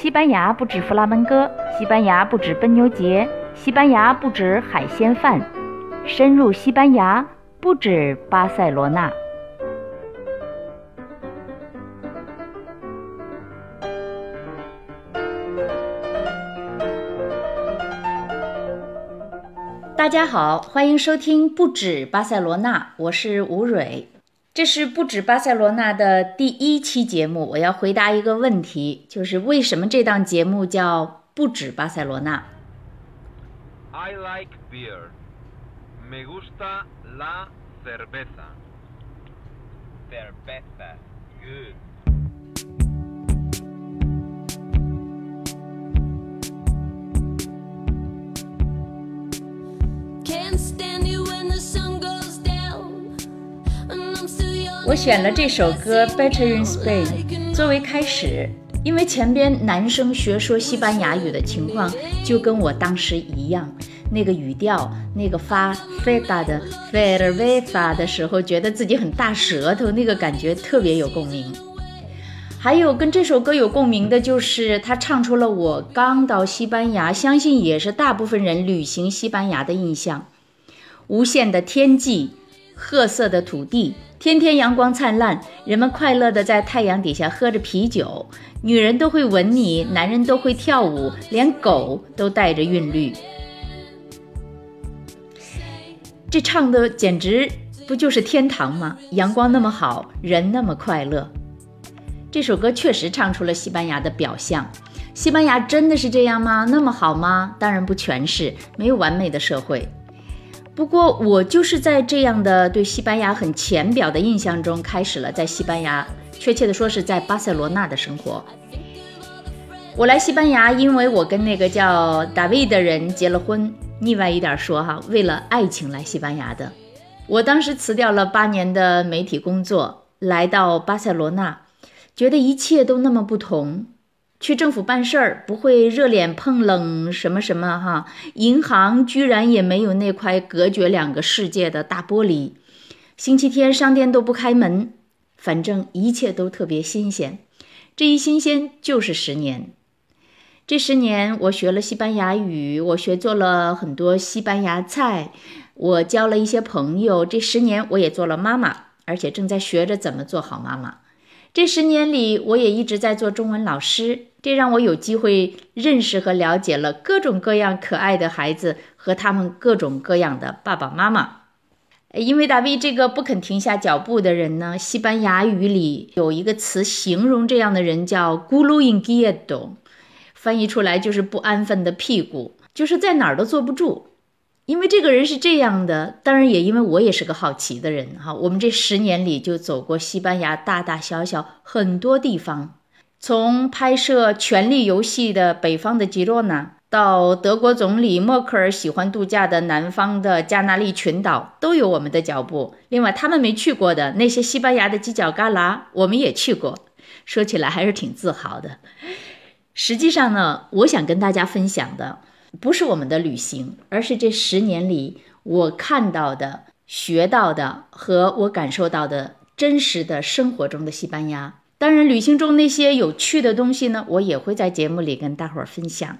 西班牙不止弗拉门戈，西班牙不止奔牛节，西班牙不止海鲜饭，深入西班牙不止巴塞罗那。大家好，欢迎收听《不止巴塞罗那》，我是吴蕊。这是《不止巴塞罗那》的第一期节目，我要回答一个问题，就是为什么这档节目叫《不止巴塞罗那》？I like beer. 我选了这首歌《Better in Spain》作为开始，因为前边男生学说西班牙语的情况就跟我当时一样，那个语调，那个发 feta 的 ferveta 的时候，觉得自己很大舌头，那个感觉特别有共鸣。还有跟这首歌有共鸣的就是他唱出了我刚到西班牙，相信也是大部分人旅行西班牙的印象：无限的天际，褐色的土地。天天阳光灿烂，人们快乐地在太阳底下喝着啤酒，女人都会吻你，男人都会跳舞，连狗都带着韵律。这唱的简直不就是天堂吗？阳光那么好，人那么快乐。这首歌确实唱出了西班牙的表象。西班牙真的是这样吗？那么好吗？当然不全是，没有完美的社会。不过，我就是在这样的对西班牙很浅表的印象中，开始了在西班牙，确切的说是在巴塞罗那的生活。我来西班牙，因为我跟那个叫大卫的人结了婚。腻歪一点说哈，为了爱情来西班牙的。我当时辞掉了八年的媒体工作，来到巴塞罗那，觉得一切都那么不同。去政府办事儿不会热脸碰冷什么什么哈，银行居然也没有那块隔绝两个世界的大玻璃，星期天商店都不开门，反正一切都特别新鲜。这一新鲜就是十年，这十年我学了西班牙语，我学做了很多西班牙菜，我交了一些朋友。这十年我也做了妈妈，而且正在学着怎么做好妈妈。这十年里，我也一直在做中文老师。这让我有机会认识和了解了各种各样可爱的孩子和他们各种各样的爸爸妈妈。因为大卫这个不肯停下脚步的人呢，西班牙语里有一个词形容这样的人叫 “gulu inquieto”，翻译出来就是不安分的屁股，就是在哪儿都坐不住。因为这个人是这样的，当然也因为我也是个好奇的人哈。我们这十年里就走过西班牙大大小小很多地方。从拍摄《权力游戏》的北方的吉洛纳，到德国总理默克尔喜欢度假的南方的加那利群岛，都有我们的脚步。另外，他们没去过的那些西班牙的犄角旮旯，我们也去过。说起来还是挺自豪的。实际上呢，我想跟大家分享的，不是我们的旅行，而是这十年里我看到的、学到的和我感受到的真实的生活中的西班牙。当然，旅行中那些有趣的东西呢，我也会在节目里跟大伙儿分享。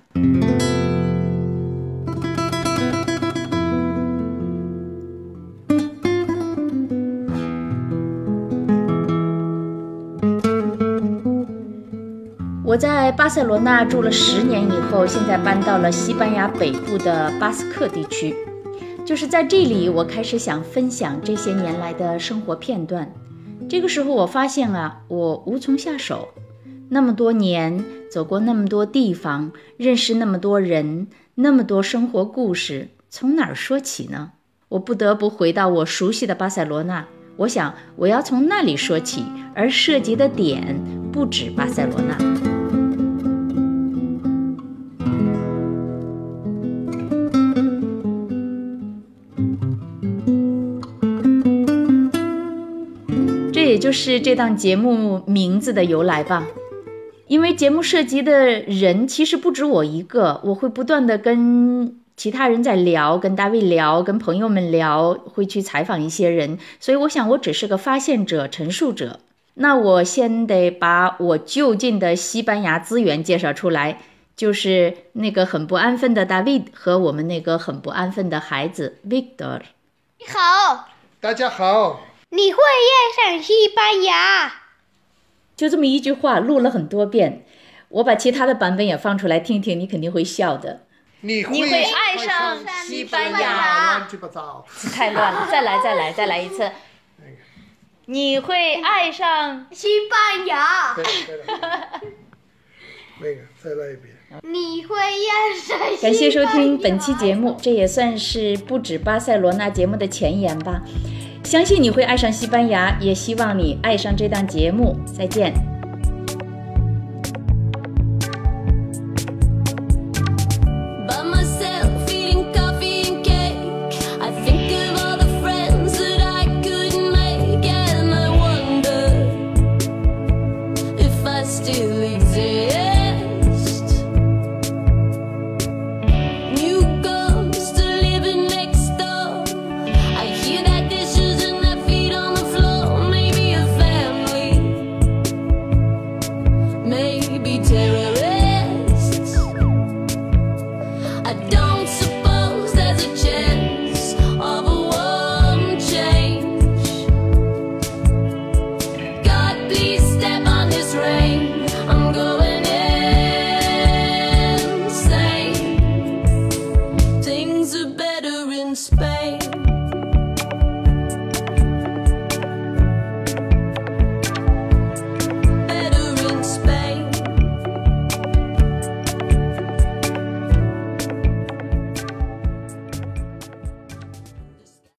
我在巴塞罗那住了十年以后，现在搬到了西班牙北部的巴斯克地区，就是在这里，我开始想分享这些年来的生活片段。这个时候，我发现啊，我无从下手。那么多年，走过那么多地方，认识那么多人，那么多生活故事，从哪儿说起呢？我不得不回到我熟悉的巴塞罗那。我想，我要从那里说起，而涉及的点不止巴塞罗那。就是这档节目名字的由来吧，因为节目涉及的人其实不止我一个，我会不断的跟其他人在聊，跟大卫聊，跟朋友们聊，会去采访一些人，所以我想我只是个发现者、陈述者。那我先得把我就近的西班牙资源介绍出来，就是那个很不安分的 David 和我们那个很不安分的孩子 Victor。你好，大家好，你会爱上西班牙？就这么一句话，录了很多遍。我把其他的版本也放出来听听，你肯定会笑的。你你会爱上西班牙乱七八糟。太乱了，再来，再来，再来一次。你会爱上西班牙？那个再来一遍。你会爱上西班牙？感谢收听本期节目，这也算是不止巴塞罗那节目的前言吧。相信你会爱上西班牙，也希望你爱上这档节目。再见。maybe take